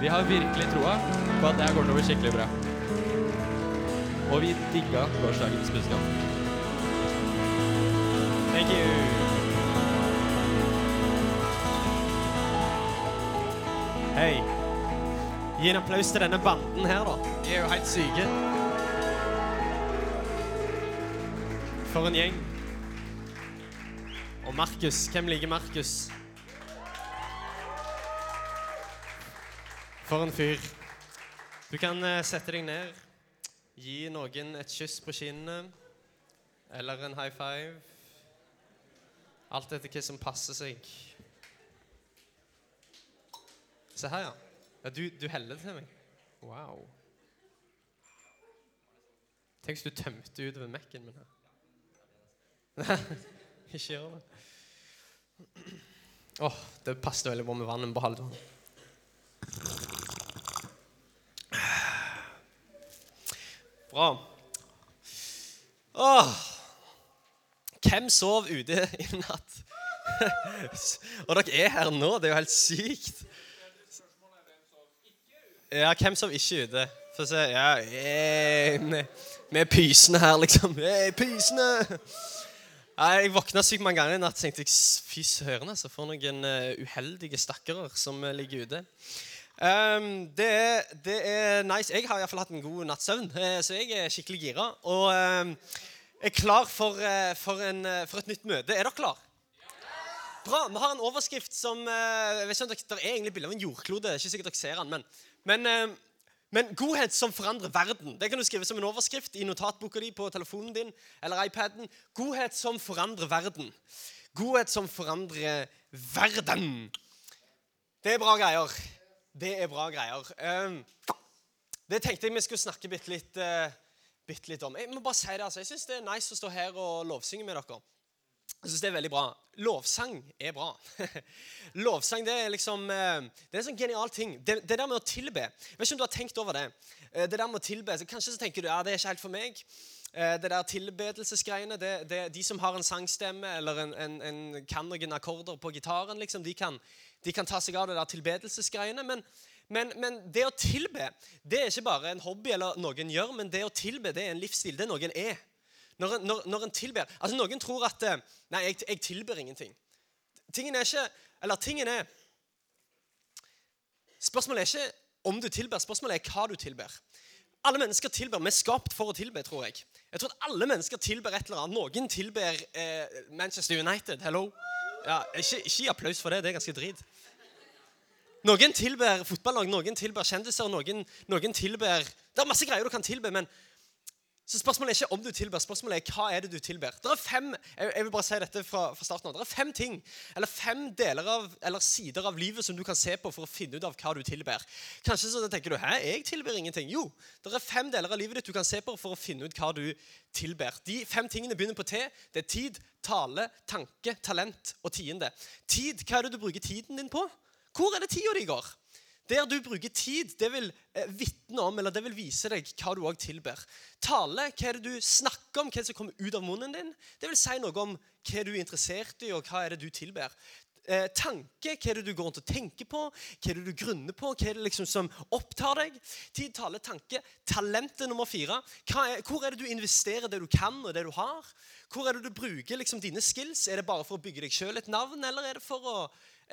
Vi har virkelig troa på at det her kommer til å bli skikkelig bra. Og vi digga gårsdagens budskap. Thank you. Hei. Gi en applaus til denne banden her, da. De er jo helt syke. For en gjeng. Og Markus. Hvem liker Markus? For en fyr. Du kan eh, sette deg ned, gi noen et kyss på kinnet, eller en high five. Alt etter hva som passer seg. Se her, ja. ja du, du heller til meg. Wow. Tenk hvis du tømte utover Mac-en min her. Ikke gjør det. Åh, det passet veldig bra med vannet på halvdagen. Bra. Åh. Hvem sov ute i natt? Og dere er her nå. Det er jo helt sykt. Ja, hvem sov ikke ute? Få se. Ja, hey, med, med pysene her, liksom. Hey, pysene! Ja, jeg våkna sykt mange ganger i natt og tenkte fy søren, altså, for noen uh, uheldige stakkarer som uh, ligger ute. Um, det, er, det, er, nice. Jeg har iallfall hatt en god natts søvn, uh, så jeg er skikkelig gira. Og um, er klar for, for, en, for, et nytt møte. Er dere klar? Bra. Vi har en overskrift som jeg vet ikke om dere, Det er egentlig bilde av en jordklode. Ikke sikkert dere ser den, men, men men godhet som forandrer verden. Det kan du skrive som en overskrift i notatboka di på telefonen din eller iPaden. Godhet som forandrer verden. Godhet som forandrer verden. Det er bra greier. Det er bra greier. Ehm, det tenkte jeg vi skulle snakke bitte litt, uh, bitte litt om. Jeg må bare si det, altså. Jeg syns det er nice å stå her og lovsynge med dere. Jeg synes det er veldig bra. Lovsang er bra. Lovsang det er liksom eh, Det er en sånn genial ting. Det, det der med å tilbe Jeg vet ikke om du har tenkt over det. Eh, det der med å tilbe, så Kanskje så tenker du ja, det er ikke helt for meg. Eh, det der tilbedelsesgreiene det, det, De som har en sangstemme eller en, en, en kan noen akkorder på gitaren, liksom, de kan, de kan ta seg av det der tilbedelsesgreiene. Men, men, men, det å tilbe det er ikke bare en hobby eller noen gjør, men det å tilbe det er en livsstil. Det er noen er. Når, når, når en tilber Altså, Noen tror at Nei, jeg, jeg tilber ingenting. Tingen er ikke Eller tingen er Spørsmålet er ikke om du tilber, spørsmålet er hva du tilber. Alle mennesker tilber. Vi er skapt for å tilbe, tror jeg. Jeg tror at alle mennesker tilber et eller annet. Noen tilber eh, Manchester United. Hello? Ja, ikke, ikke applaus for det. Det er ganske drit. Noen tilber fotballag, noen tilber kjendiser, noen, noen tilber Det er masse greier du kan tilbe, men så spørsmålet er ikke om du tilber, spørsmålet er hva er det du tilber. Det er fem jeg vil bare si dette fra, fra starten av, det er fem ting, eller fem deler av, eller sider av livet som du kan se på for å finne ut av hva du tilber. Kanskje så tenker du hæ, jeg tilber ingenting. Jo, det er fem deler av livet ditt du kan se på for å finne ut hva du tilber. De fem tingene begynner på T. Det er tid, tale, tanke, talent og tiende. Tid, hva er det du bruker tiden din på? Hvor er det tida di går? Der du bruker tid, det vil eh, vitne om, eller det vil vise deg hva du òg tilber. Tale, hva er det du snakker om, hva er det som kommer ut av munnen din? Det vil si noe om hva du er interessert i, og hva er det du tilber. Eh, tanke, hva er det du går rundt og tenker på, hva er det du grunner på, hva er det liksom som opptar deg? Tid, tale, tanke. Talentet nummer fire. Er, hvor er det du investerer det du kan, og det du har? Hvor er det du bruker liksom dine skills? Er det bare for å bygge deg sjøl et navn, eller er det for å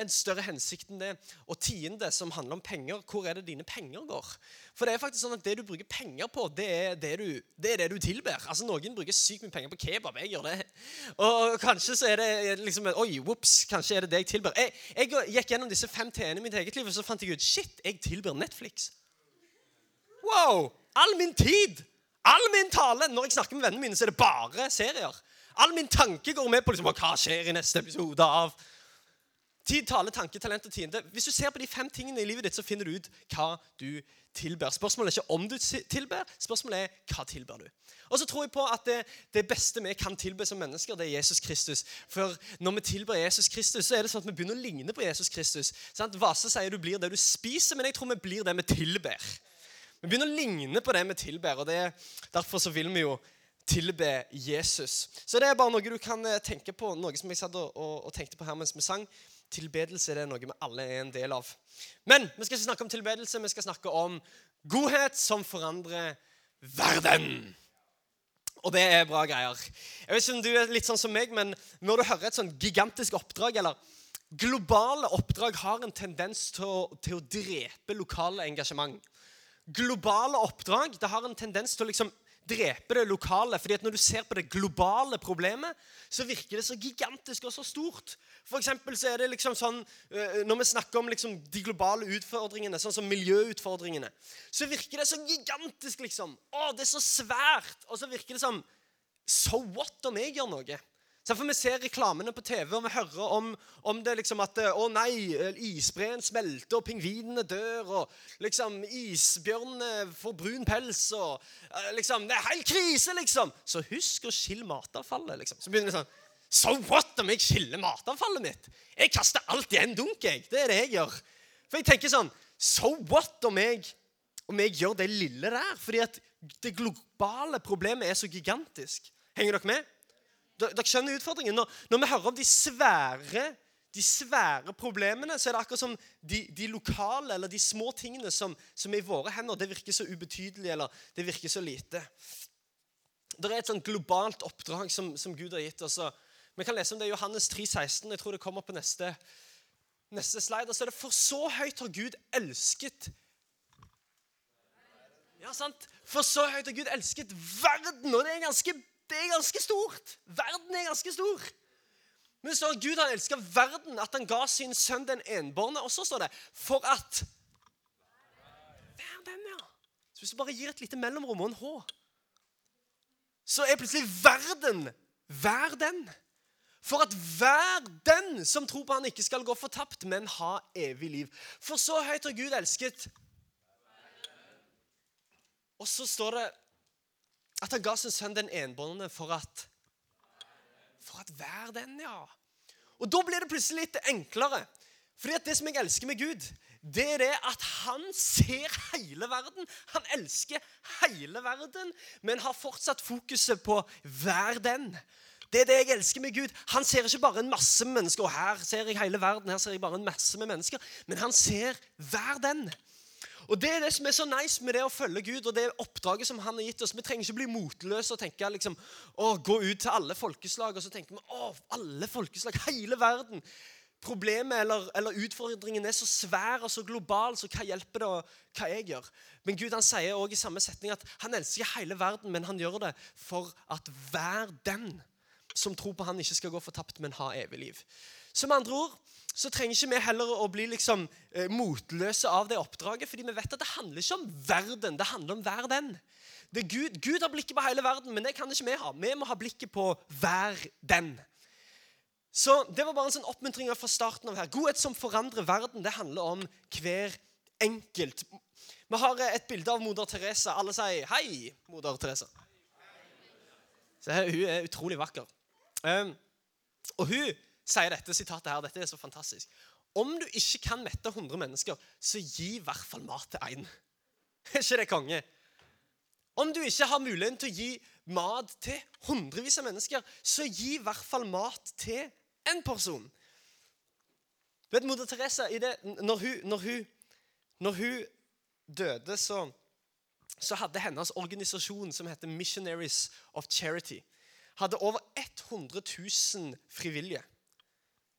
en større hensikt enn det. Og tiende, som handler om penger, hvor er det dine penger går? For det er faktisk sånn at det du bruker penger på, det er det du, det er det du tilber. Altså Noen bruker sykt mye penger på kebab. Jeg gjør det. Og kanskje så er det liksom Oi, whoops, kanskje er det det jeg tilber. Jeg, jeg gikk gjennom disse fem T-ene i mitt eget liv, og så fant jeg ut Shit, jeg tilber Netflix. Wow! All min tid, all min tale Når jeg snakker med vennene mine, så er det bare serier. All min tanke går med på liksom, hva skjer i neste episode av Tid, tale, tanke, talent og tiende. Hvis du ser på de fem tingene i livet ditt, så finner du ut hva du tilber. Spørsmålet er ikke om du tilber, spørsmålet er hva tilber du. Og så tror jeg på at det, det, beste vi kan tilbe som mennesker, det er Jesus Kristus. For når vi tilber Jesus Kristus, så er det sånn at vi begynner å ligne på Jesus Kristus. Sant? Vase sier du blir det du spiser, men jeg tror vi blir det vi tilber. Vi begynner å ligne på det vi tilber, og det, derfor så vil vi jo tilbe Jesus. Så det er bare noe du kan eh, tenke på, noe som jeg satt og, og, og tenkte på her mens vi sang. Tilbedelse er noe vi alle er en del av. Men vi skal ikke snakke om tilbedelse, vi skal snakke om godhet som forandrer verden. Og det er bra greier. Jeg vet ikke om du er litt sånn som meg, men når du hører et sånn gigantisk oppdrag, eller globale oppdrag, har en tendens til å, til å drepe lokale engasjement. Globale oppdrag det har en tendens til å liksom drepe det lokale. fordi at Når du ser på det globale problemet, så virker det så gigantisk og så stort. For så er det liksom sånn, øh, Når vi snakker om liksom de globale utfordringene, sånn som miljøutfordringene, så virker det så gigantisk. liksom. Å, det er så svært. Og så virker det som So what om jeg gjør noe? For Vi ser reklamene på TV, og vi hører om, om det liksom at Å nei, isbreen smelter, og pingvinene dør, og liksom isbjørnene får brun pels, og liksom Det er helt krise, liksom! Så husk å skille matavfallet, liksom. Så begynner det sånn So what om jeg skiller matavfallet mitt? Jeg kaster alt i en dunk, jeg. Det er det jeg gjør. For jeg tenker sånn So what om jeg, om jeg gjør det lille der? Fordi at det globale problemet er så gigantisk. Henger dere med? Dere skjønner utfordringen. Når, når, vi hører om de svære, de svære problemene, så er det akkurat som de, de lokale eller de små tingene som, som, er i våre hender, det virker så ubetydelig eller det virker så lite. Det er et sånn globalt oppdrag som, som Gud har gitt oss. Vi kan lese om det i Johannes 3, 16. Jeg tror det kommer på neste, neste slide. Så er det For så høyt har Gud elsket Ja, sant? For så høyt har Gud elsket verden, og det er ganske det er ganske stort. Verden er ganske stor. Men det står at Gud han elsker verden, at han ga sin sønn den enbårne. Og så står det 'for at Verden, ja. Så Hvis du bare gir et lite mellomrom og en H, så er plutselig verden hver den. For at hver den som tror på han ikke skal gå fortapt, men ha evig liv. For så høyt har Gud elsket. Og så står det at han ga sin sønn den enbåndende for at For at hver den, ja. Og da blir det plutselig litt enklere. Fordi at det som jeg elsker med Gud, det er det at han ser hele verden. Han elsker hele verden, men har fortsatt fokuset på hver den. Det er det jeg elsker med Gud. Han ser ikke bare en masse mennesker. og Her ser jeg hele verden, her ser jeg bare en masse med mennesker. Men han ser hver den. Og Det er det som er så nice med det å følge Gud og det oppdraget som han har gitt oss. Vi trenger ikke bli motløse og tenke liksom, å, gå ut til alle folkeslag. Og så tenker vi å, alle folkeslag, hele verden. Problemet eller, eller, utfordringen er så svær og så global, så hva hjelper det hva jeg gjør? Men Gud han sier også i samme setning at han elsker hele verden, men han gjør det for at hver den som tror på han, ikke skal gå fortapt, men ha evig liv. Som andre ord så trenger ikke vi heller å bli liksom eh, motløse av det oppdraget. fordi vi vet at det handler ikke om verden, det handler om hver den. Gud, Gud, har blikket på hele verden, men det kan ikke vi ha. Vi må ha blikket på hver den. Så Det var bare en sånn oppmuntring fra starten av her. Godhet som forandrer verden, det handler om hver enkelt. Vi har eh, et bilde av moder Teresa. Alle sier 'hei, moder Teresa'. Så Hun er utrolig vakker. Um, og hun sier dette sitatet her. Dette er så fantastisk. Om du ikke kan mette 100 mennesker, så gi i hvert fall mat til én. Er ikke det konge? Om du ikke har muligheten til å gi mat til hundrevis av mennesker, så gi i hvert fall mat til én person. Vet Moder Teresa, det, når, hun, når, hun, når, hun, døde, så, så hadde hennes organisasjon, som heter Missionaries of Charity, hadde over 100 000 frivillige.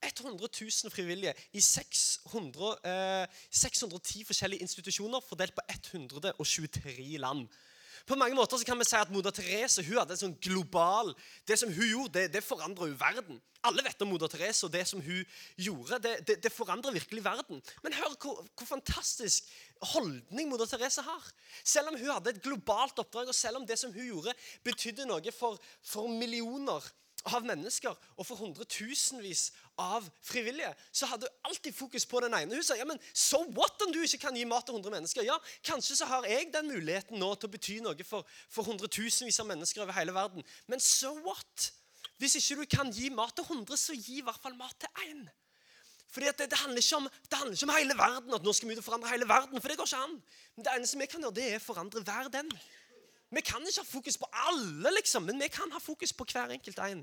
100 000 frivillige i 600, eh, 610 forskjellige institusjoner fordelt på 123 land. På mange måter så kan vi si at Moder Therese hun hadde en sånn global Det som hun gjorde, det, det forandrer jo verden. Alle vet om Moder Therese, og det som hun gjorde, det, det, det forandrer virkelig verden. Men hør hvor, hvor, fantastisk holdning Moder Therese har. Selv om hun hadde et globalt oppdrag, og selv om det som hun gjorde, betydde noe for, for millioner av mennesker og for hundretusenvis av frivillige, så hadde du alltid fokus på den ene. Hun sa ja, men so what om du ikke kan gi mat til 100 mennesker? Ja, Kanskje så har jeg den muligheten nå til å bety noe for, for hundretusenvis av mennesker over hele verden. Men so what? Hvis ikke du kan gi mat til 100, så gi i hvert fall mat til én. Fordi det, det, handler om, det, handler ikke om, hele verden, at nå skal vi ut og forandre hele verden. For det går ikke an. Men det eneste vi kan gjøre, det er å forandre hver den. Vi kan ikke ha fokus på alle, liksom, men vi kan ha fokus på hver enkelt en.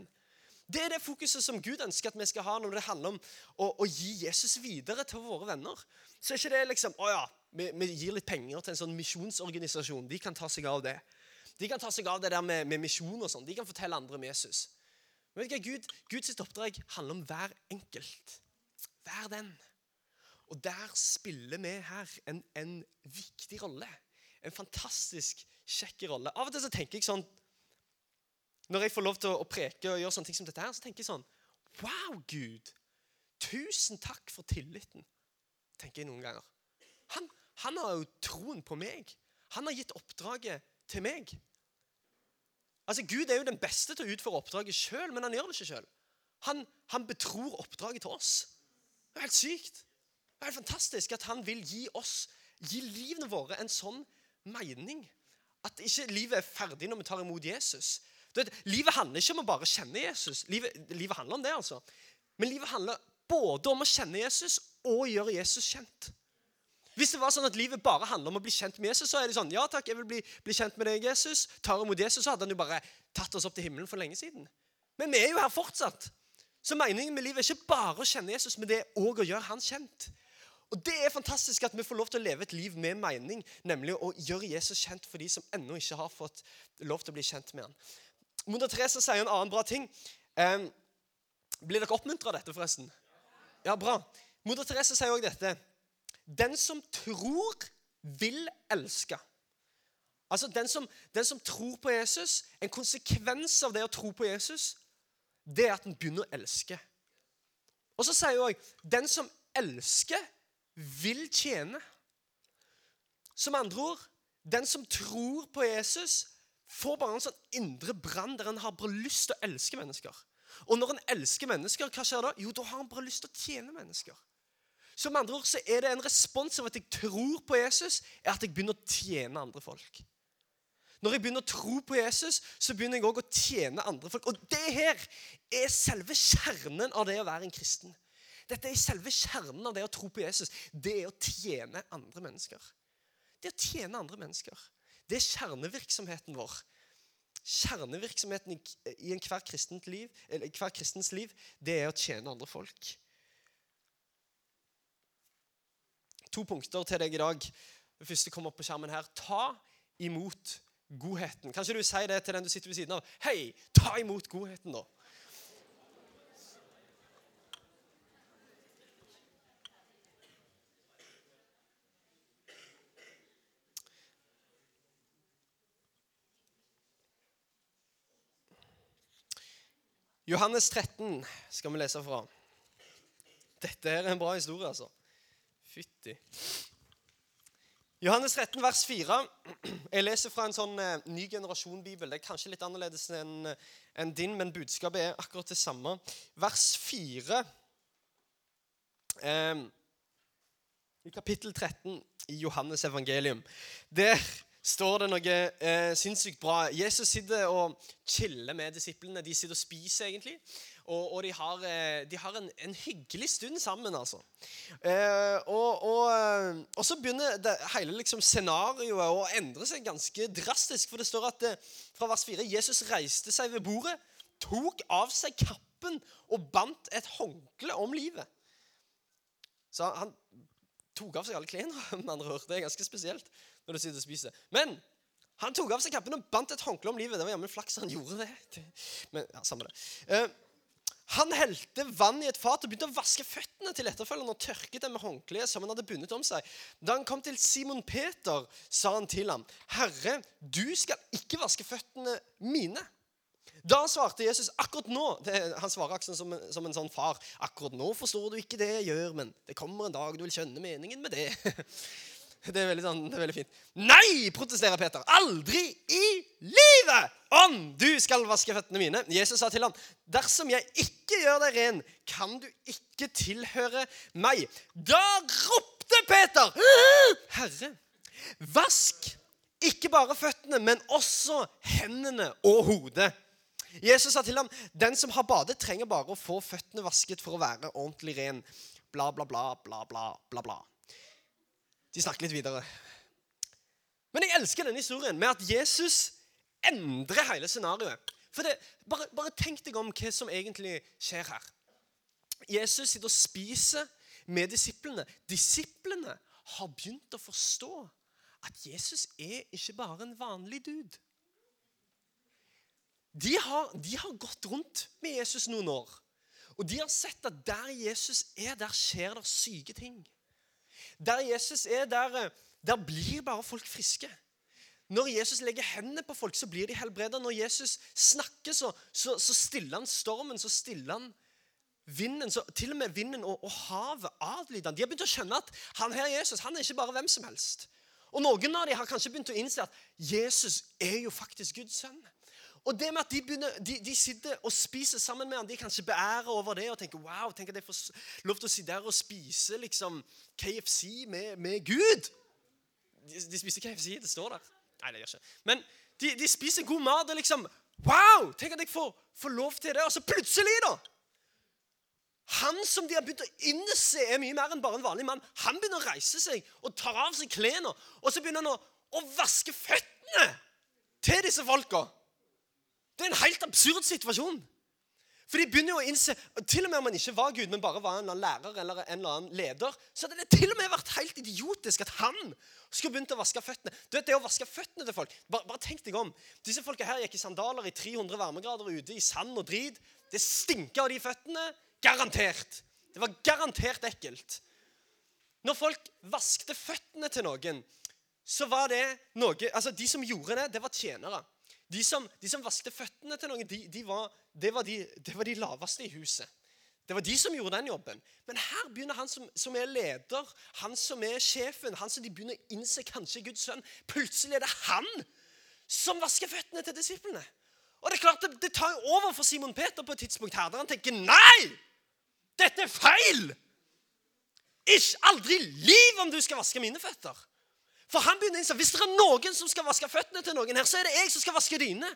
Det er det fokuset som Gud ønsker at vi skal ha når det handler om å, å gi Jesus videre til våre venner. Så er ikke det liksom Å ja, vi, vi gir litt penger til en sånn misjonsorganisasjon. De kan ta seg av det. De kan ta seg av det der med, med misjon og sånn. De kan fortelle andre om Jesus. Men vet du hva? Gud, Guds oppdrag handler om hver enkelt. Vær den. Og der spiller vi her en, en viktig rolle. En fantastisk kjekk rolle. Av og til så tenker jeg sånn når jeg får lov til å preke og gjøre sånne ting som dette, her, så tenker jeg sånn Wow, Gud! Tusen takk for tilliten, tenker jeg noen ganger. Han, han har jo troen på meg. Han har gitt oppdraget til meg. Altså, Gud er jo den beste til å utføre oppdraget sjøl, men han gjør det ikke sjøl. Han, han, betror oppdraget til oss. Det er helt sykt. Det er helt fantastisk at han vil gi oss, gi livene våre en sånn mening. At ikke livet er ferdig når vi tar imot Jesus. Vet, livet handler ikke om å bare kjenne Jesus. Livet, livet, handler om det, altså. Men livet handler både om å kjenne Jesus og gjøre Jesus kjent. Hvis det var sånn at livet bare handler om å bli kjent med Jesus, så er det sånn Ja takk, jeg vil bli, bli kjent med deg, Jesus. Tar imot Jesus, så hadde han jo bare tatt oss opp til himmelen for lenge siden. Men vi er jo her fortsatt. Så meningen med livet er ikke bare å kjenne Jesus, men det er òg å gjøre han kjent. Og Det er fantastisk at vi får lov til å leve et liv med mening, nemlig å gjøre Jesus kjent for de som ennå ikke har fått lov til å bli kjent med han. Moder Teresa sier en annen bra ting. Eh, blir dere oppmuntra av dette, forresten? Ja, bra. Moder Teresa sier òg dette. Den som tror, vil elske. Altså den som, den som, tror på Jesus En konsekvens av det å tro på Jesus, det er at en begynner å elske. Og så sier hun òg den som elsker, vil tjene. Som andre ord den som tror på Jesus, får bare en sånn indre brann der en har bare lyst til å elske mennesker. Og når en elsker mennesker, hva skjer da? Jo, da har han bare lyst til å tjene mennesker. Med andre ord så er det en respons av at jeg tror på Jesus, er at jeg begynner å tjene andre folk. Når jeg begynner å tro på Jesus, så begynner jeg òg å tjene andre folk. Og det her er selve kjernen av det å være en kristen. Dette er selve kjernen av det å tro på Jesus. Det er å tjene andre mennesker. Det er å tjene andre mennesker. Det er kjernevirksomheten vår. Kjernevirksomheten i, enhver kristent liv, hver kristens liv, det er å tjene andre folk. To punkter til deg i dag. Det første kommer opp på skjermen her. Ta imot godheten. Kanskje du sier det til den du sitter ved siden av. Hei, ta imot godheten, da. Johannes 13 skal vi lese fra. Dette er en bra historie, altså. Fytti. Johannes 13, vers 4. Jeg leser fra en sånn eh, ny generasjon-bibel. Det er kanskje litt annerledes enn en din, men budskapet er akkurat det samme. Vers 4 eh, i kapittel 13 i Johannes evangelium. Der står det noe eh, sinnssykt bra. Jesus sitter og chiller med disiplene. De sitter og spiser, egentlig. Og, og de har, eh, de har en, en, hyggelig stund sammen, altså. Eh, og, og, eh, og, så begynner det, hele liksom, scenarioet å endre seg ganske drastisk. For det står at eh, fra vers 4 Jesus reiste seg ved bordet, tok av seg kappen og bandt et håndkle om livet. Så han tok av seg alle klærne. Det er ganske spesielt når du sitter og spiser. Men han tok av seg kappen og bandt et håndkle om livet. Det var jammen flaks han gjorde det. Men, ja, samme det. Uh, han helte vann i et fat og begynte å vaske føttene til etterfølgeren og tørket dem med håndkleet som han hadde bundet om seg. Da han kom til Simon Peter, sa han til ham, 'Herre, du skal ikke vaske føttene mine.' Da svarte Jesus akkurat nå det, Han svarer akkurat som, som, en sånn far. 'Akkurat nå forstår du ikke det jeg gjør, men det kommer en dag du vil skjønne meningen med det.' Det er veldig, sånn, det er veldig fint. Nei, protesterer Peter. Aldri i livet om du skal vaske føttene mine. Jesus sa til ham, dersom jeg ikke gjør deg ren, kan du ikke tilhøre meg. Da ropte Peter, Herre, vask ikke bare føttene, men også hendene og hodet. Jesus sa til ham, den som har badet, trenger bare å få føttene vasket for å være ordentlig ren. Bla, bla, bla, bla, bla, bla. bla. De snakker litt videre. Men jeg elsker denne historien med at Jesus endrer hele scenarioet. For det, bare, bare tenk deg om hva som egentlig skjer her. Jesus sitter og spiser med disiplene. Disiplene har begynt å forstå at Jesus er ikke bare en vanlig dude. De har, de har gått rundt med Jesus noen år. Og de har sett at der Jesus er, der skjer det syke ting. Der Jesus er, der, eh, der blir bare folk friske. Når Jesus legger hendene på folk, så blir de helbreda. Når Jesus snakker, så, så, så, stiller han stormen, så stiller han vinden. Så til og med vinden og, og havet adlyder han. De har begynt å skjønne at han her Jesus han er ikke bare hvem som helst. Og Noen av dem har kanskje begynt å innse at Jesus er jo faktisk Guds sønn. Og det med at de, begynner, de, de, sitter og spiser sammen med han, de kanskje beærer over det og tenker wow, tenk at jeg får lov til å sitte der og spise liksom KFC med, med Gud. De, de, spiser KFC, det står der. Nei, det gjør ikke. Men de, de spiser god mat. og liksom, Wow! Tenk at jeg får, får lov til det. Og så plutselig, da Han som de har begynt å innse er mye mer enn bare en vanlig mann, han begynner å reise seg og tar av seg klærne. Og så begynner han å, å vaske føttene til disse folka. Det er en helt absurd situasjon. For de begynner jo å innse, Til og med om man ikke var Gud, men bare var en eller annen lærer eller en eller annen leder, så hadde det til og med vært helt idiotisk at han skulle begynt å vaske føttene. Du vet, Det å vaske føttene til folk Bare, bare tenk deg om. Disse folka her gikk i sandaler i 300 varmegrader ute i sand og drit. Det stinka av de føttene. Garantert. Det var garantert ekkelt. Når folk vaskte føttene til noen, så var det noe Altså, de som gjorde det, det var tjenere. De som, de som vaskte føttene til noen, de, de var, det, var de, det, var de, laveste i huset. Det var de som gjorde den jobben. Men her begynner han som, som, er leder, han som er sjefen, han som de begynner å innse kanskje er Guds sønn. Plutselig er det han som vasker føttene til disiplene. Og Det er klart, det, det tar jo over for Simon Peter på et tidspunkt her, der han tenker nei! Dette er feil! Ikke aldri liv om du skal vaske mine føtter. For han begynner å innse hvis det er noen som skal vaske føttene til noen her, så er det jeg som skal vaske dine.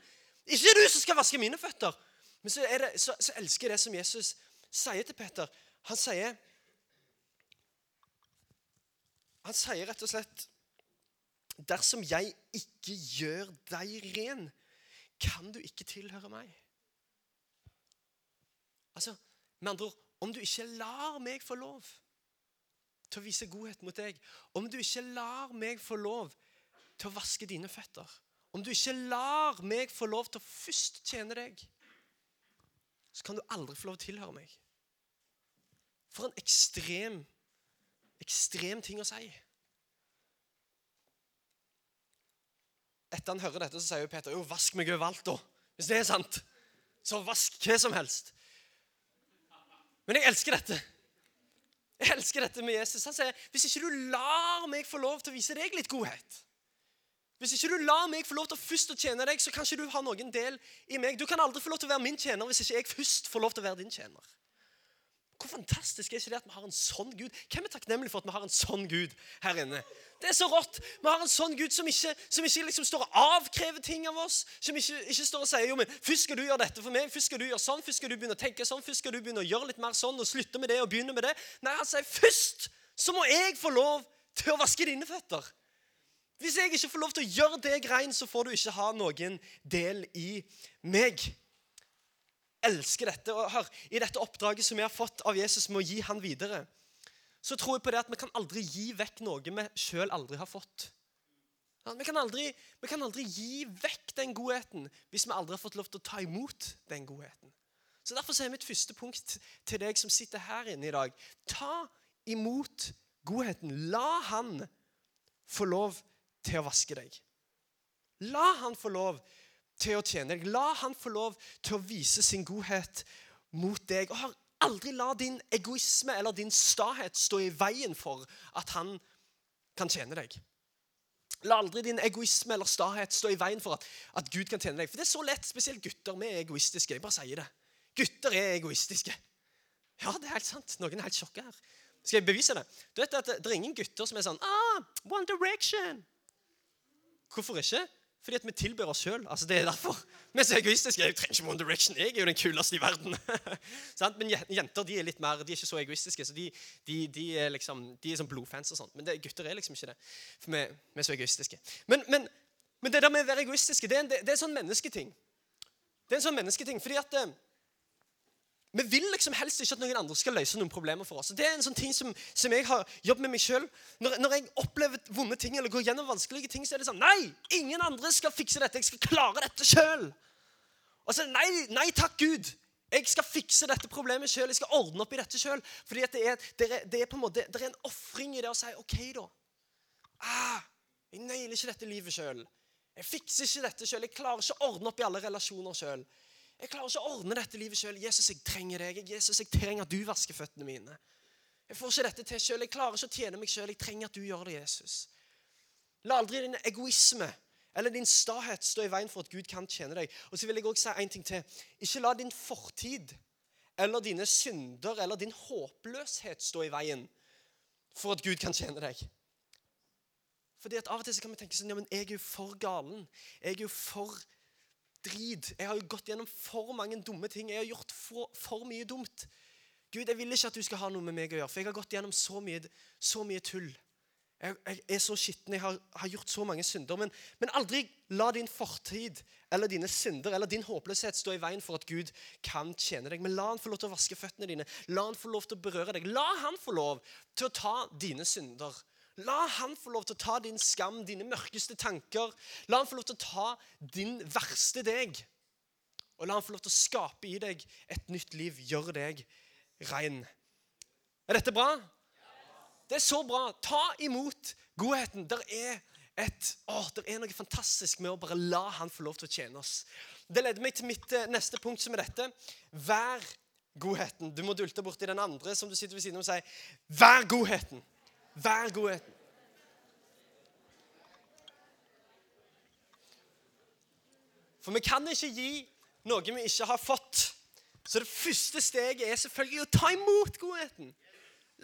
Ikke du som skal vaske mine føtter. Men så, det, så, så elsker jeg det som Jesus sier til Peter. Han sier Han sier rett og slett Dersom jeg ikke gjør deg ren, kan du ikke tilhøre meg. Altså, Med andre ord, om du ikke lar meg få lov til å vise godhet mot deg, om du ikke lar meg få lov til å vaske dine føtter, om du ikke lar meg få lov til å først tjene deg, så kan du aldri få lov til å tilhøre meg. For en ekstrem, ekstrem ting å si. Etter han hører dette, så sier jo Peter jo, vask meg overalt, da. Hvis det er sant, så vask hva som helst. Men jeg elsker dette. Jeg elsker dette med Jesus. Han sier hvis ikke du lar meg få lov til å vise deg litt godhet Hvis ikke du lar meg få lov til å først å tjene deg, så kan ikke du ha noen del i meg. Du kan aldri få lov til å være min tjener hvis ikke jeg først får lov til å være din tjener. Hvor fantastisk er ikke det at vi har en sånn Gud? Hvem er takknemlig for at vi har en sånn Gud her inne? Det er så rått. Vi har en sånn Gud som ikke, som ikke liksom står og avkrever ting av oss. Som ikke, ikke, står og sier jo, men først skal du gjøre dette for meg, først skal du gjøre sånn, først skal du begynne å tenke sånn, først skal du begynne å gjøre litt mer sånn og slutte med det og begynne med det. Nei, han sier først så må jeg få lov til å vaske dine føtter. Hvis jeg ikke får lov til å gjøre deg rein, så får du ikke ha noen del i meg elsker dette. Og hør, I dette oppdraget som vi har fått av Jesus med å gi han videre, så tror jeg på det at vi kan aldri gi vekk noe vi sjøl aldri har fått. Vi kan, aldri, vi kan, aldri, gi vekk den godheten hvis vi aldri har fått lov til å ta imot den godheten. Så Derfor er mitt første punkt til deg som sitter her inne i dag. Ta imot godheten. La han få lov til å vaske deg. La han få lov til å tjene deg. La han få lov til å vise sin godhet mot deg. Og aldri la din egoisme eller din stahet stå i veien for at han kan tjene deg. La aldri din egoisme eller stahet stå i veien for at, at Gud kan tjene deg. For det er så lett, spesielt gutter. Vi er egoistiske. Jeg bare sier det. Gutter er egoistiske. Ja, det er helt sant. Noen er helt sjokka her. Skal jeg bevise det? Du vet at Det er ingen gutter som er sånn ah, One Direction. Hvorfor ikke? Fordi at vi tilber oss sjøl. Altså, det er derfor. Vi er så egoistiske. Jeg trenger ikke One Direction. Jeg er jo den kuleste i verden. Men jenter de er litt mer, de er ikke så egoistiske. så De, de, de er liksom, de er sånn blodfans og sånt. Men det, gutter er liksom ikke det. For vi, vi er så egoistiske. Men, men, men, det der med å være egoistiske, det er en, det er en sånn mennesketing. Det er en sånn mennesketing. fordi at eh, vi vil liksom helst ikke at noen andre skal løse noen problemer for oss. Og Det er en sånn ting som, som jeg har jobbet med meg sjøl. Når, når, jeg opplever vonde ting eller går gjennom vanskelige ting, så er det sånn Nei! Ingen andre skal fikse dette. Jeg skal klare dette sjøl. Og så nei, nei takk, Gud. Jeg skal fikse dette problemet sjøl. Jeg skal ordne opp i dette sjøl. Fordi det er, det, det er på en måte, det er en ofring i det å si OK, da. Ah, jeg nailer ikke dette livet sjøl. Jeg fikser ikke dette sjøl. Jeg klarer ikke å ordne opp i alle relasjoner sjøl. Jeg klarer ikke å ordne dette livet sjøl. Jesus, jeg trenger deg. Jesus, jeg trenger at du vasker føttene mine. Jeg får ikke dette til sjøl. Jeg klarer ikke å tjene meg sjøl. Jeg trenger at du gjør det, Jesus. La aldri din egoisme eller din stahet stå i veien for at Gud kan tjene deg. Og så vil jeg også si en ting til. Ikke la din fortid eller dine synder eller din håpløshet stå i veien for at Gud kan tjene deg. Fordi at Av og til så kan vi tenke sånn ja, men jeg er jo for galen. Jeg er jo for drit. Jeg har jo gått gjennom for mange dumme ting. Jeg har gjort for, for, mye dumt. Gud, jeg vil ikke at du skal ha noe med meg å gjøre, for jeg har gått gjennom så mye, så mye tull. Jeg, jeg, er så skitten. Jeg har, har gjort så mange synder. Men, men, aldri la din fortid eller dine synder eller din håpløshet stå i veien for at Gud kan tjene deg. Men la han få lov til å vaske føttene dine. La han få lov til å berøre deg. La han få lov til å ta dine synder La han få lov til å ta din skam, dine mørkeste tanker. La han få lov til å ta din verste deg. Og la han få lov til å skape i deg et nytt liv, gjøre deg rein. Er dette bra? Det er så bra. Ta imot godheten. Der er, et, å, det er noe fantastisk med å bare la han få lov til å tjene oss. Det leder meg til mitt eh, neste punkt, som er dette. Vær godheten. Du må dulte borti den andre som du sitter ved siden av og sier, Vær godheten. Vær godheten. For vi kan ikke gi noe vi ikke har fått. Så det første steget er selvfølgelig å ta imot godheten.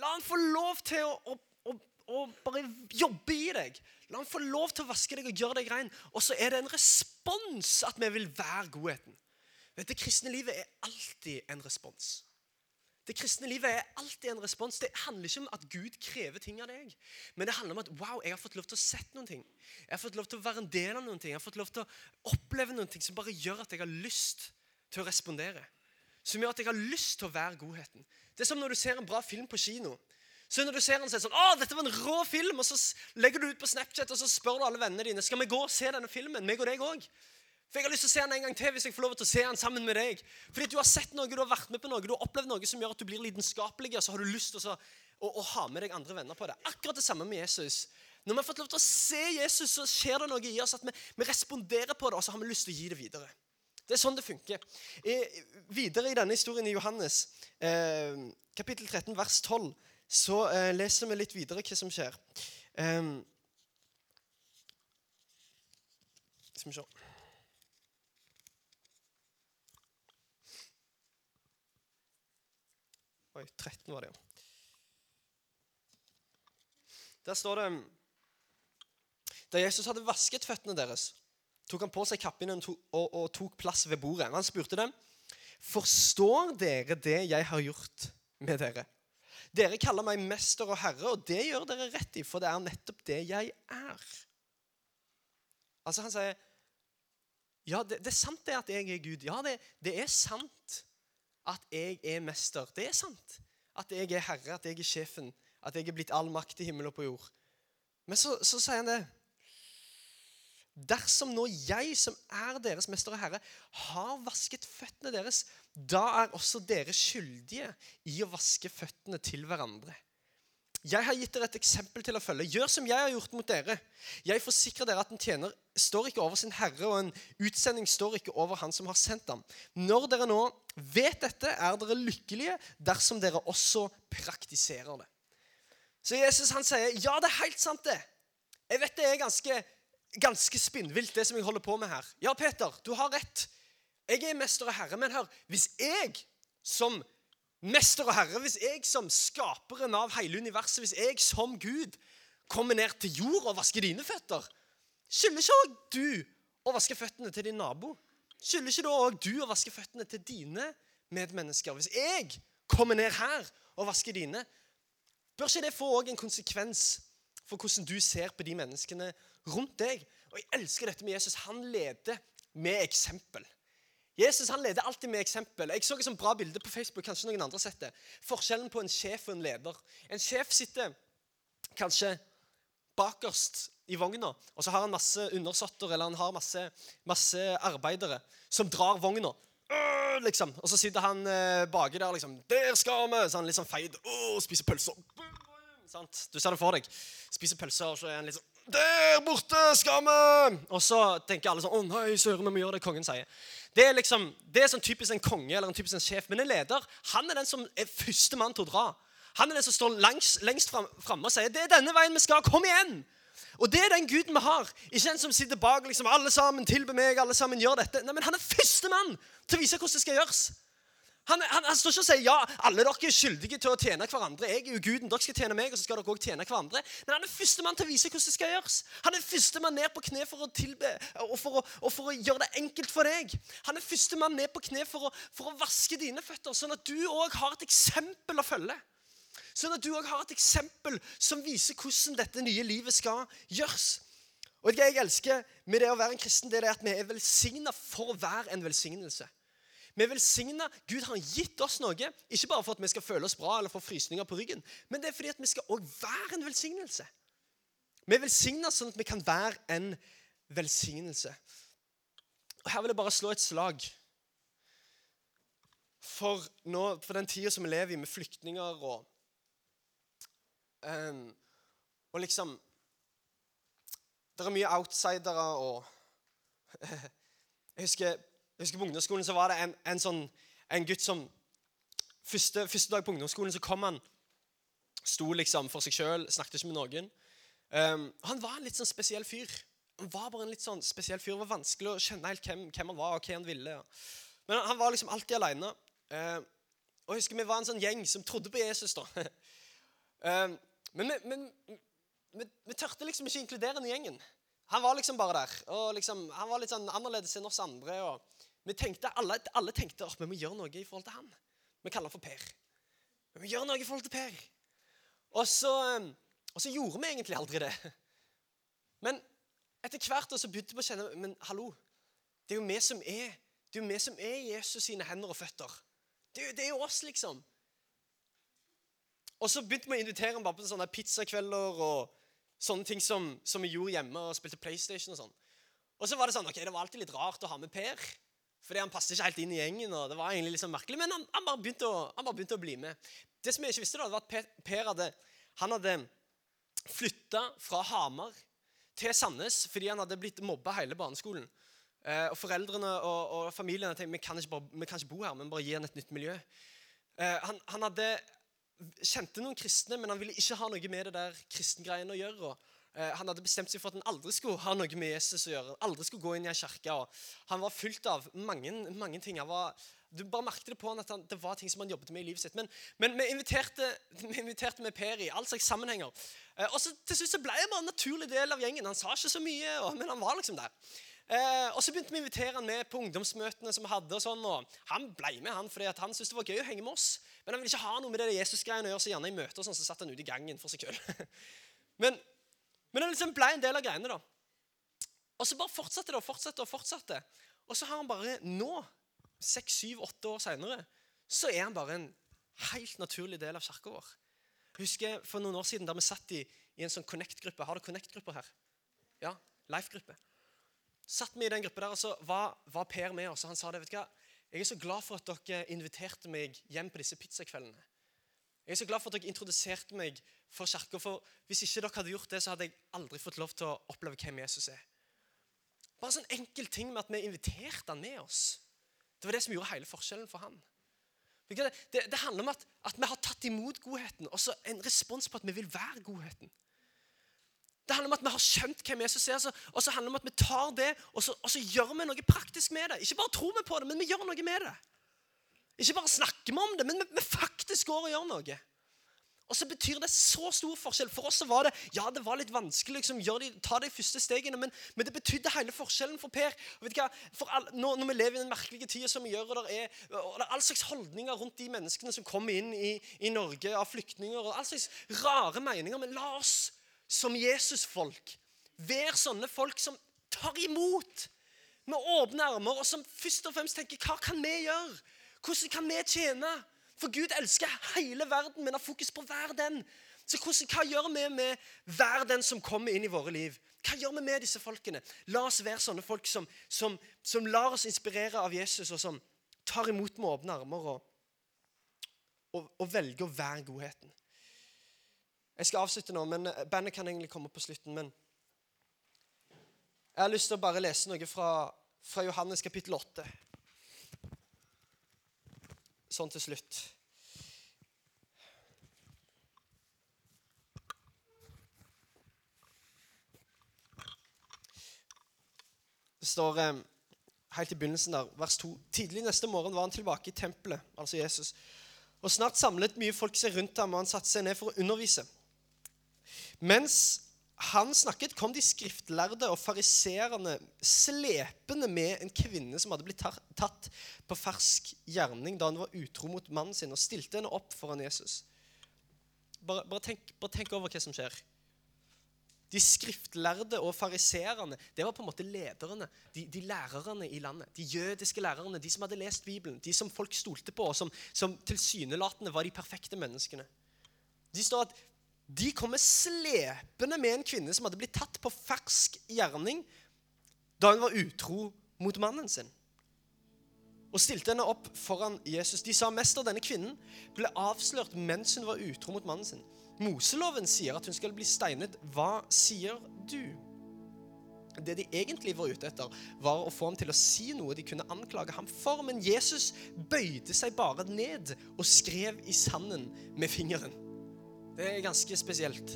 La han få lov til å, å, å, bare jobbe i deg. La han få lov til å vaske deg og gjøre deg rein. Og så er det en respons at vi vil være godheten. Vet du, kristne livet er alltid en respons. Det kristne livet er alltid en respons. Det handler ikke om at Gud krever ting av deg. Men det handler om at wow, jeg har fått lov til å sette noen ting. Jeg har fått lov til å være en del av noen ting. Jeg har fått lov til å oppleve noen ting som bare gjør at jeg har lyst til å respondere. Som gjør at jeg har lyst til å være godheten. Det er som når du ser en bra film på kino. Så når du ser den, så er det sånn, å, dette var en rå film, og så legger du ut på Snapchat og så spør du alle vennene dine skal vi gå og se denne filmen. meg og deg også? For Jeg har lyst til å se han en gang til hvis jeg får lov til å se han sammen med deg. Fordi du har sett noe, du har vært med på noe, du har opplevd noe som gjør at du blir lidenskapelig, og så har du lyst til å, å, å, ha med deg andre venner på det. Akkurat det samme med Jesus. Når vi har fått lov til å se Jesus, så skjer det noe i oss at vi, vi responderer på det, og så har vi lyst til å gi det videre. Det er sånn det funker. I, videre i denne historien i Johannes, eh, kapittel 13, vers 12, så eh, leser vi litt videre hva som skjer. Eh, skal vi se Oi, 13 var det, ja. Der står det Da Jesus hadde vasket føttene deres, tok han på seg kappen og, og, tok plass ved bordet. Han spurte dem, 'Forstår dere det jeg har gjort med dere?' 'Dere kaller meg mester og herre, og det gjør dere rett i, for det er nettopp det jeg er.' Altså Han sier, 'Ja, det, det er sant det at jeg er Gud.' Ja, det, det er sant at jeg er mester. Det er sant. At jeg er herre, at jeg er sjefen, at jeg er blitt all makt i himmel og på jord. Men så, så sier han det. Dersom nå jeg, som er deres mester og herre, har vasket føttene deres, da er også dere skyldige i å vaske føttene til hverandre. Jeg har gitt dere et eksempel til å følge. Gjør som jeg har gjort mot dere. Jeg forsikrer dere at en tjener står ikke over sin herre, og en utsending står ikke over han som har sendt ham. Når dere nå vet dette, er dere lykkelige dersom dere også praktiserer det. Så Jesus han sier, ja, det er helt sant, det. Jeg vet det er ganske, ganske spinnvilt, det som jeg holder på med her. Ja, Peter, du har rett. Jeg er mester og herre, men hør, hvis jeg som Mester og Herre, hvis jeg som skaperen av hele universet, hvis jeg som Gud kommer ned til jord og vasker dine føtter, skylder ikke òg du å vaske føttene til din nabo? Skylder ikke da òg du å vaske føttene til dine medmennesker? Hvis jeg kommer ned her og vasker dine, bør ikke det få òg en konsekvens for hvordan du ser på de menneskene rundt deg? Og Jeg elsker dette med Jesus. Han leder med eksempel. Jesus han leder alltid med eksempel. Jeg så et bra bilde på Facebook. kanskje noen andre sett det. Forskjellen på en sjef og en leder. En sjef sitter kanskje bakerst i vogna, og så har han masse undersåtter eller han har masse, masse arbeidere som drar vogna. Øh, liksom. Og så sitter han øh, baki der liksom 'Der skal vi!' Så han litt sånn feit. Oh, spiser pølser. Sant? Du ser det for deg. Spiser pølser, og så er han litt sånn 'Der borte skal vi!' Og så tenker alle sånn 'Å nei, søren, vi må gjøre det kongen sier'. Det er liksom, det er sånn typisk en konge eller en typisk en sjef. Men en leder han er den som er første mann til å dra. Han er den som står langs, lengst framme og sier 'Det er denne veien vi skal. Kom igjen!' Og det er den guden vi har. Ikke en som sitter bak liksom, alle sammen tilber meg, alle sammen gjør dette. Nei, men Han er første mann til å vise hvordan det skal gjøres. Han, han, han, står ikke og sier ja, alle dere er skyldige til å tjene hverandre. Jeg er jo guden, dere skal tjene meg, og så skal dere også tjene hverandre. Men han er førstemann til å vise hvordan det skal gjøres. Han er førstemann ned på kne for å tilbe og for å, og for å gjøre det enkelt for deg. Han er førstemann ned på kne for å, for å vaske dine føtter, sånn at du òg har et eksempel å følge. Sånn at du òg har et eksempel som viser hvordan dette nye livet skal gjøres. Og Det jeg elsker med det å være en kristen, det er at vi er velsigna for å være en velsignelse. Vi er velsigna. Gud har gitt oss noe, ikke bare for at vi skal føle oss bra eller få frysninger på ryggen, men det er fordi at vi skal òg være en velsignelse. Vi er velsigna sånn at vi kan være en velsignelse. Og Her vil jeg bare slå et slag for, nå, for den tida som vi lever i, med flyktninger og um, Og liksom Det er mye outsidere og Jeg husker jeg husker På ungdomsskolen så var det en, en, sånn, en gutt som første, første, dag på ungdomsskolen så kom han, sto liksom for seg sjøl, snakket ikke med noen. Um, han var en litt sånn spesiell fyr. Han var bare en litt sånn spesiell fyr. Det var vanskelig å skjønne helt hvem, hvem han var og hva han ville. Men han, han var liksom alltid aleine. Uh, ehm, og jeg husker Vi var en sånn gjeng som trodde på Jesus. da. uh, men vi, men vi, vi tørte liksom ikke inkludere den gjengen. Han var liksom bare der. og liksom, Han var litt sånn annerledes enn oss andre. og vi tenkte, alle, alle tenkte at vi må gjøre noe i forhold til han. Vi kaller han for Per. Vi må gjøre noe i forhold til Per. Og så, um, og så gjorde vi egentlig aldri det. Men etter hvert så begynte vi å kjenne Men hallo, det er jo vi som er det er jo vi som er Jesus sine hender og føtter. Det det er jo oss, liksom. Og så begynte vi å invitere ham bare på sånne pizzakvelder og sånne ting som, som, vi gjorde hjemme og spilte PlayStation og sånn. Og så var det sånn, ok, det var alltid litt rart å ha med Per. Fordi han passet ikke helt inn i gjengen. og det var egentlig litt sånn merkelig, Men han, han, bare begynte å, han bare begynte å bli med. Det som jeg ikke visste, da, var at Per hadde, han hadde flytta fra Hamar til Sandnes fordi han hadde blitt mobba hele barneskolen. Eh, og Foreldrene og, og familien tenkte vi kan, ikke bare, vi kan ikke bo her, men bare gi han et nytt miljø. Eh, han, han hadde, kjente noen kristne, men han ville ikke ha noe med det der kristengreiene å gjøre. og Eh, han hadde bestemt seg for at han aldri skulle ha noe med Jesus å gjøre. aldri skulle gå inn i en kirke. Han var fylt av mange, mange ting. Var, du bare merket det på han at han, det var ting som han jobbet med i livet sitt. Men, men vi, inviterte, vi, inviterte, med Per i all slags sammenhenger. Eh, og så til slutt så ble han bare en naturlig del av gjengen. Han sa ikke så mye, men han var liksom der. Eh, og så begynte vi å invitere han med på ungdomsmøtene som vi hadde. og sånn, og Han ble med han fordi han syntes det var gøy å henge med oss. Men han ville ikke ha noe med det Jesus-greiene å gjøre, så gjerne i møter sånn, så satt han ute i gangen for seg sjøl. men men han liksom ble en del av greiene. da. Og så bare fortsatte det og fortsatte og fortsatte. Og så har han bare nå, seks, syv, åtte år seinere, så er han bare en helt naturlig del av kirka vår. Jeg husker for noen år siden da vi satt i, i en sånn Connect-gruppe. Har du Connect-grupper her? Ja, Life-gruppe. Satt vi i den gruppa der, og så var, var, Per med oss. og Han sa det. vet du hva? Jeg er så glad for at dere inviterte meg hjem på disse pizzakveldene. Jeg er så glad for at dere introduserte meg for kirka. For hvis ikke dere hadde gjort det, så hadde jeg aldri fått lov til å oppleve hvem Jesus er. Bare sånn enkel ting med at vi inviterte han med oss. Det var det som gjorde hele forskjellen for han. Det, det, handler om at, at, vi har tatt imot godheten, og så en respons på at vi vil være godheten. Det handler om at vi har skjønt hvem Jesus er, og så handler det om at vi tar det og så, og så gjør vi noe praktisk med det. Ikke bare tror vi på det, men vi gjør noe med det. Ikke bare snakker vi om det, men vi, vi faktisk går og gjør noe. Og så betyr det så stor forskjell. For oss så var det ja, det var litt vanskelig liksom, de, ta de første stegene, men, men, det betydde hele forskjellen for Per. Og vet du hva? All, når, når, vi lever i den merkelige tida som vi gjør, og det, er, og er all slags holdninger rundt de menneskene som kommer inn i, i Norge av flyktninger, og all slags rare meninger, men la oss som Jesus-folk være sånne folk som tar imot med åpne armer, og som først og fremst tenker hva kan vi gjøre? Hvordan kan vi tjene? For Gud elsker hele verden, men har fokus på hver den. Så hvordan, hva gjør vi med hver den som kommer inn i våre liv? Hva gjør vi med disse folkene? La oss være sånne folk som, som, som lar oss inspirere av Jesus, og som tar imot med åpne armer og, og, og velger å være godheten. Jeg skal avslutte nå, men bandet kan egentlig komme på slutten. men Jeg har lyst til å bare lese noe fra, fra Johannes kapittel 8. Sånn til slutt. Det står eh, helt i begynnelsen der, vers 2. Tidlig neste morgen var han tilbake i tempelet, altså Jesus. Og snart samlet mye folk seg rundt ham, og han satte seg ned for å undervise. Mens han snakket, kom de skriftlærde og fariseerne slepende med en kvinne som hadde blitt tatt på fersk gjerning da hun var utro mot mannen sin, og stilte henne opp foran Jesus. Bare, bare, tenk, bare tenk over hva som skjer. De skriftlærde og fariserene det var på en måte lederne, de, de, lærerne i landet. De jødiske lærerne, de som hadde lest Bibelen, de som folk stolte på, og som, som tilsynelatende var de perfekte menneskene. De står at de kommer slepende med en kvinne som hadde blitt tatt på fersk gjerning da hun var utro mot mannen sin. Og stilte henne opp foran Jesus. De sa mester, denne kvinnen ble avslørt mens hun var utro mot mannen sin. Moseloven sier at hun skal bli steinet. Hva sier du? Det de egentlig var ute etter, var å få ham til å si noe de kunne anklage ham for. Men Jesus bøyde seg bare ned og skrev i sanden med fingeren. Det er ganske spesielt.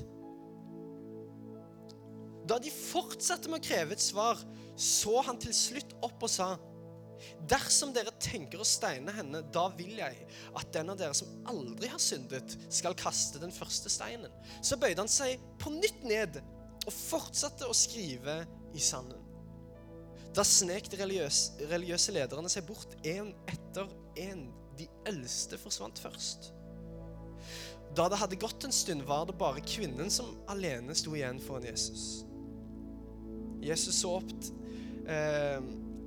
Da de fortsatte med å kreve et svar, så han til slutt opp og sa Dersom dere tenker å steine henne, da vil jeg at den av dere som aldri har syndet, skal kaste den første steinen. Så bøyde han seg på nytt ned og fortsatte å skrive i sanden. Da snek de religiøse, religiøse lederne seg bort én etter én. De eldste forsvant først. Da det hadde gått en stund, var det bare kvinnen som alene sto igjen foran Jesus. Jesus så opp eh,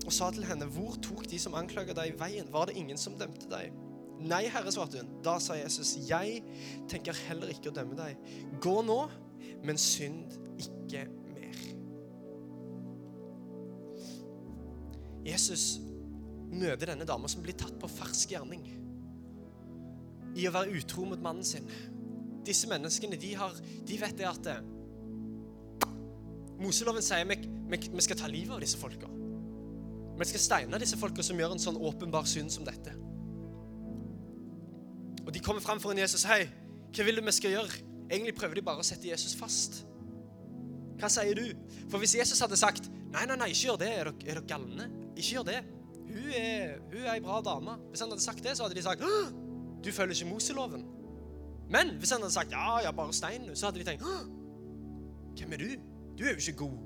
og sa til henne, 'Hvor tok de som anklaget deg, veien? Var det ingen som dømte deg?' 'Nei, Herre', svarte hun. Da sa Jesus, 'Jeg tenker heller ikke å dømme deg. Gå nå, men synd ikke mer.' Jesus møter denne dama som blir tatt på fersk gjerning i å være utro mot mannen sin. Disse menneskene de, har, de vet det at eh, Moseloven sier vi, vi, skal ta livet av disse folka. Vi skal steine disse folka som gjør en sånn åpenbar synd som dette. Og De kommer fram for en Jesus. 'Hei, hva vil du vi skal gjøre?' Egentlig prøver de bare å sette Jesus fast. Hva sier du? For hvis Jesus hadde sagt 'Nei, nei, nei, ikke gjør det. Er dere, er dere galne?' Ikke gjør det. Hun er, hun er ei bra dame. Hvis han hadde sagt det, så hadde de sagt 'Du følger ikke Moseloven'. Men hvis han hadde sagt 'Ja, ja, bare stein', så hadde de tenkt 'Hvem er du? Du er jo ikke god'.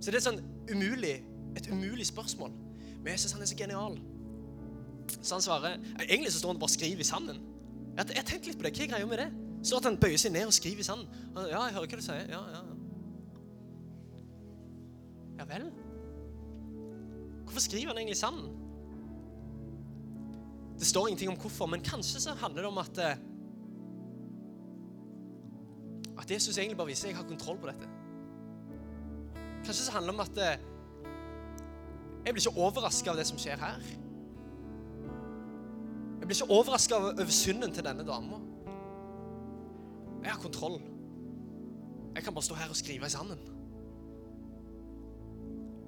Så det er sånn umulig et umulig spørsmål. Men jeg syns han er så genial. Så han svarer Egentlig så står han bare og skriver i sanden. Jeg, jeg tenkte litt på det. Hva er greia med det? Så at han bøyer seg ned og skriver i sanden. Ja, jeg hører hva du sier. Ja, ja. Ja vel? Hvorfor skriver han egentlig i sanden? Det står ingenting om hvorfor, men kanskje så handler det om at eh, At Jesus egentlig bare viser at jeg har kontroll på dette. Kanskje så handler det om at eh, jeg blir ikke overraska av det som skjer her. Jeg blir ikke overraska over synden til denne dama. Jeg har kontroll. Jeg kan bare stå her og skrive i sanden.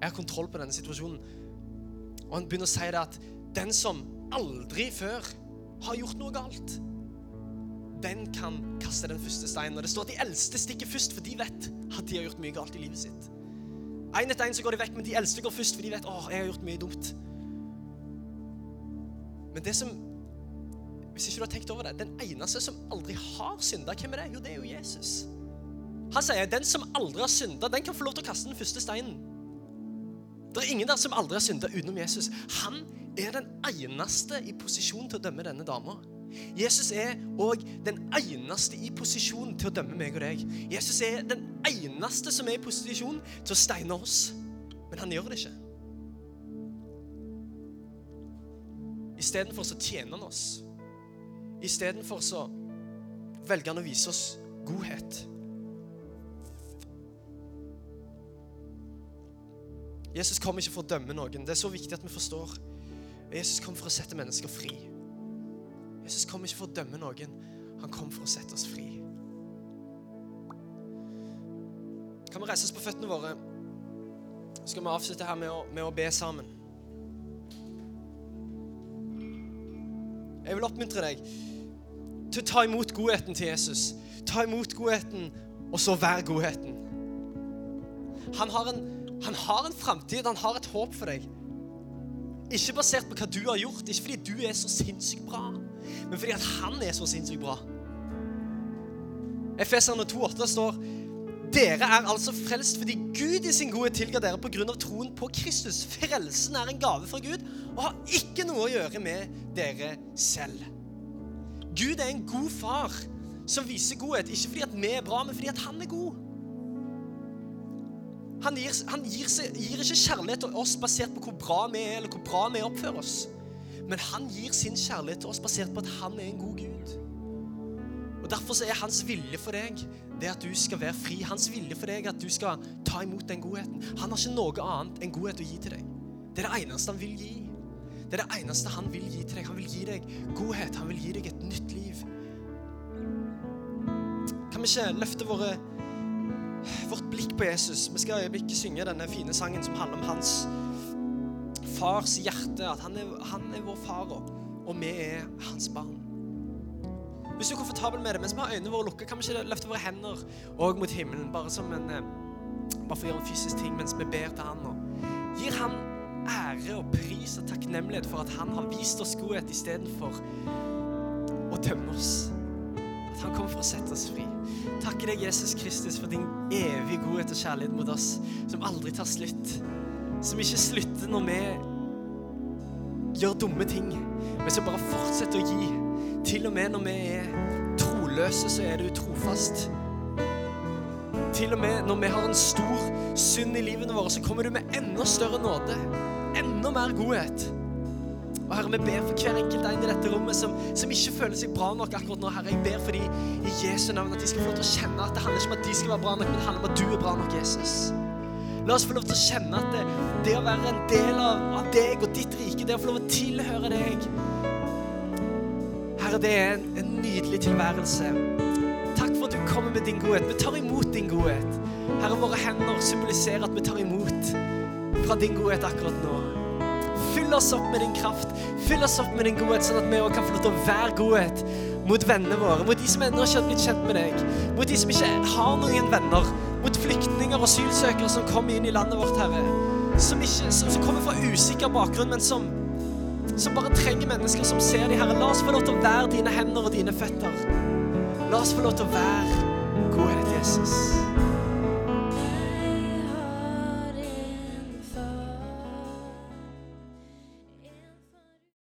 Jeg har kontroll på denne situasjonen. Og han begynner å si det at den som aldri før har gjort noe galt, den kan kaste den første steinen. Og det står at de eldste stikker først, for de vet at de har gjort mye galt i livet sitt. Én etter én går de vekk, men de eldste går først, for de vet at jeg har gjort mye dumt. Men det som Hvis ikke du har tenkt over det, den eneste som aldri har synda, hvem er det? Jo, det er jo Jesus. Han sier den som aldri har synda, den kan få lov til å kaste den første steinen. Det er ingen der som aldri har synda utenom Jesus. Han er den eneste i posisjon til å dømme denne dama. Jesus er òg den eneste i posisjon til å dømme meg og deg. Jesus er den eneste som er i posisjon til å steine oss. Men han gjør det ikke. Istedenfor så tjener han oss. Istedenfor så velger han å vise oss godhet. Jesus kom ikke for å dømme noen. Det er så viktig at vi forstår. Jesus kom for å sette mennesker fri. Jesus kom ikke for å dømme noen. Han kom for å sette oss fri. Kan vi reise oss på føttene våre? Så skal vi avslutte her med å, med å be sammen. Jeg vil oppmuntre deg til å ta imot godheten til Jesus. Ta imot godheten, og så vær godheten. Han har en, han en framtid, han har et håp for deg. Ikke basert på hva du har gjort, ikke fordi du er så sinnssykt bra, men fordi at han er så sinnssykt bra. Efeserne 2,8 står dere er altså frelst fordi Gud i sin godhet tilga dere pga. troen på Kristus. Frelsen er en gave fra Gud og har ikke noe å gjøre med dere selv. Gud er en god far som viser godhet, ikke fordi at vi er bra, men fordi at han er god. Han, gir, han gir, seg, gir, ikke kjærlighet til oss basert på hvor bra vi er, eller hvor bra vi oppfører oss. Men han gir sin kjærlighet til oss basert på at han er en god Gud. Og Derfor er hans vilje for deg det at du skal være fri. Hans vilje for deg at du skal ta imot den godheten. Han har ikke noe annet enn godhet å gi til deg. Det er det eneste han vil gi. Det er det eneste han vil gi til deg. Han vil gi deg godhet. Han vil gi deg et nytt liv. Kan vi ikke løfte våre, vårt blikk på Jesus? Vi skal i øyeblikket synge denne fine sangen som handler om hans fars hjerte. At han er, han er vår far, og vi er hans barn. Hvis du er komfortabel med det, mens vi har øynene våre lukket, kan vi ikke løfte våre hender og mot himmelen, bare som en eh, bare for å gjøre en fysisk ting mens vi ber til Han. Og gir Han ære og pris og takknemlighet for at Han har vist oss godhet istedenfor å dømme oss. Han kom for å sette oss fri. Takker deg, Jesus Kristus, for din evige godhet og kjærlighet mot oss, som aldri tar slutt. Som ikke slutter når vi gjør dumme ting, men som bare fortsetter å gi. Til og med når vi er troløse, så er du trofast. Til og med når vi har en stor synd i livene våre, så kommer du med enda større nåde. Enda mer godhet. Og Herre, vi ber for hver enkelt en i dette rommet som, som, ikke føler seg bra nok akkurat nå. Herre, jeg ber for dem i Jesu navn at de skal få lov til å kjenne at det handler ikke om at de skal være bra nok, men det handler om at du er bra nok, Jesus. La oss få lov til å kjenne at det, det å være en del av, av, deg og ditt rike, det å få lov til å tilhøre deg Herre, det er en, en nydelig tilværelse. Takk for at du kommer med din godhet. Vi tar imot din godhet. Herre, våre hender symboliserer at vi tar imot fra din godhet akkurat nå. Fyll oss opp med din kraft. Fyll oss opp med din godhet, sånn at vi òg kan få lov til å være godhet mot vennene våre, mot de som ennå ikke har blitt kjent med deg, mot de som ikke har noen venner, mot flyktninger og asylsøkere som kommer inn i landet vårt, Herre. Som, ikke, som, som kommer fra usikker bakgrunn, men som, som bare trenger mennesker som ser de, Herre. La oss få lov til å være dine hender og dine føtter. La oss få lov til å være godhet, Jesus.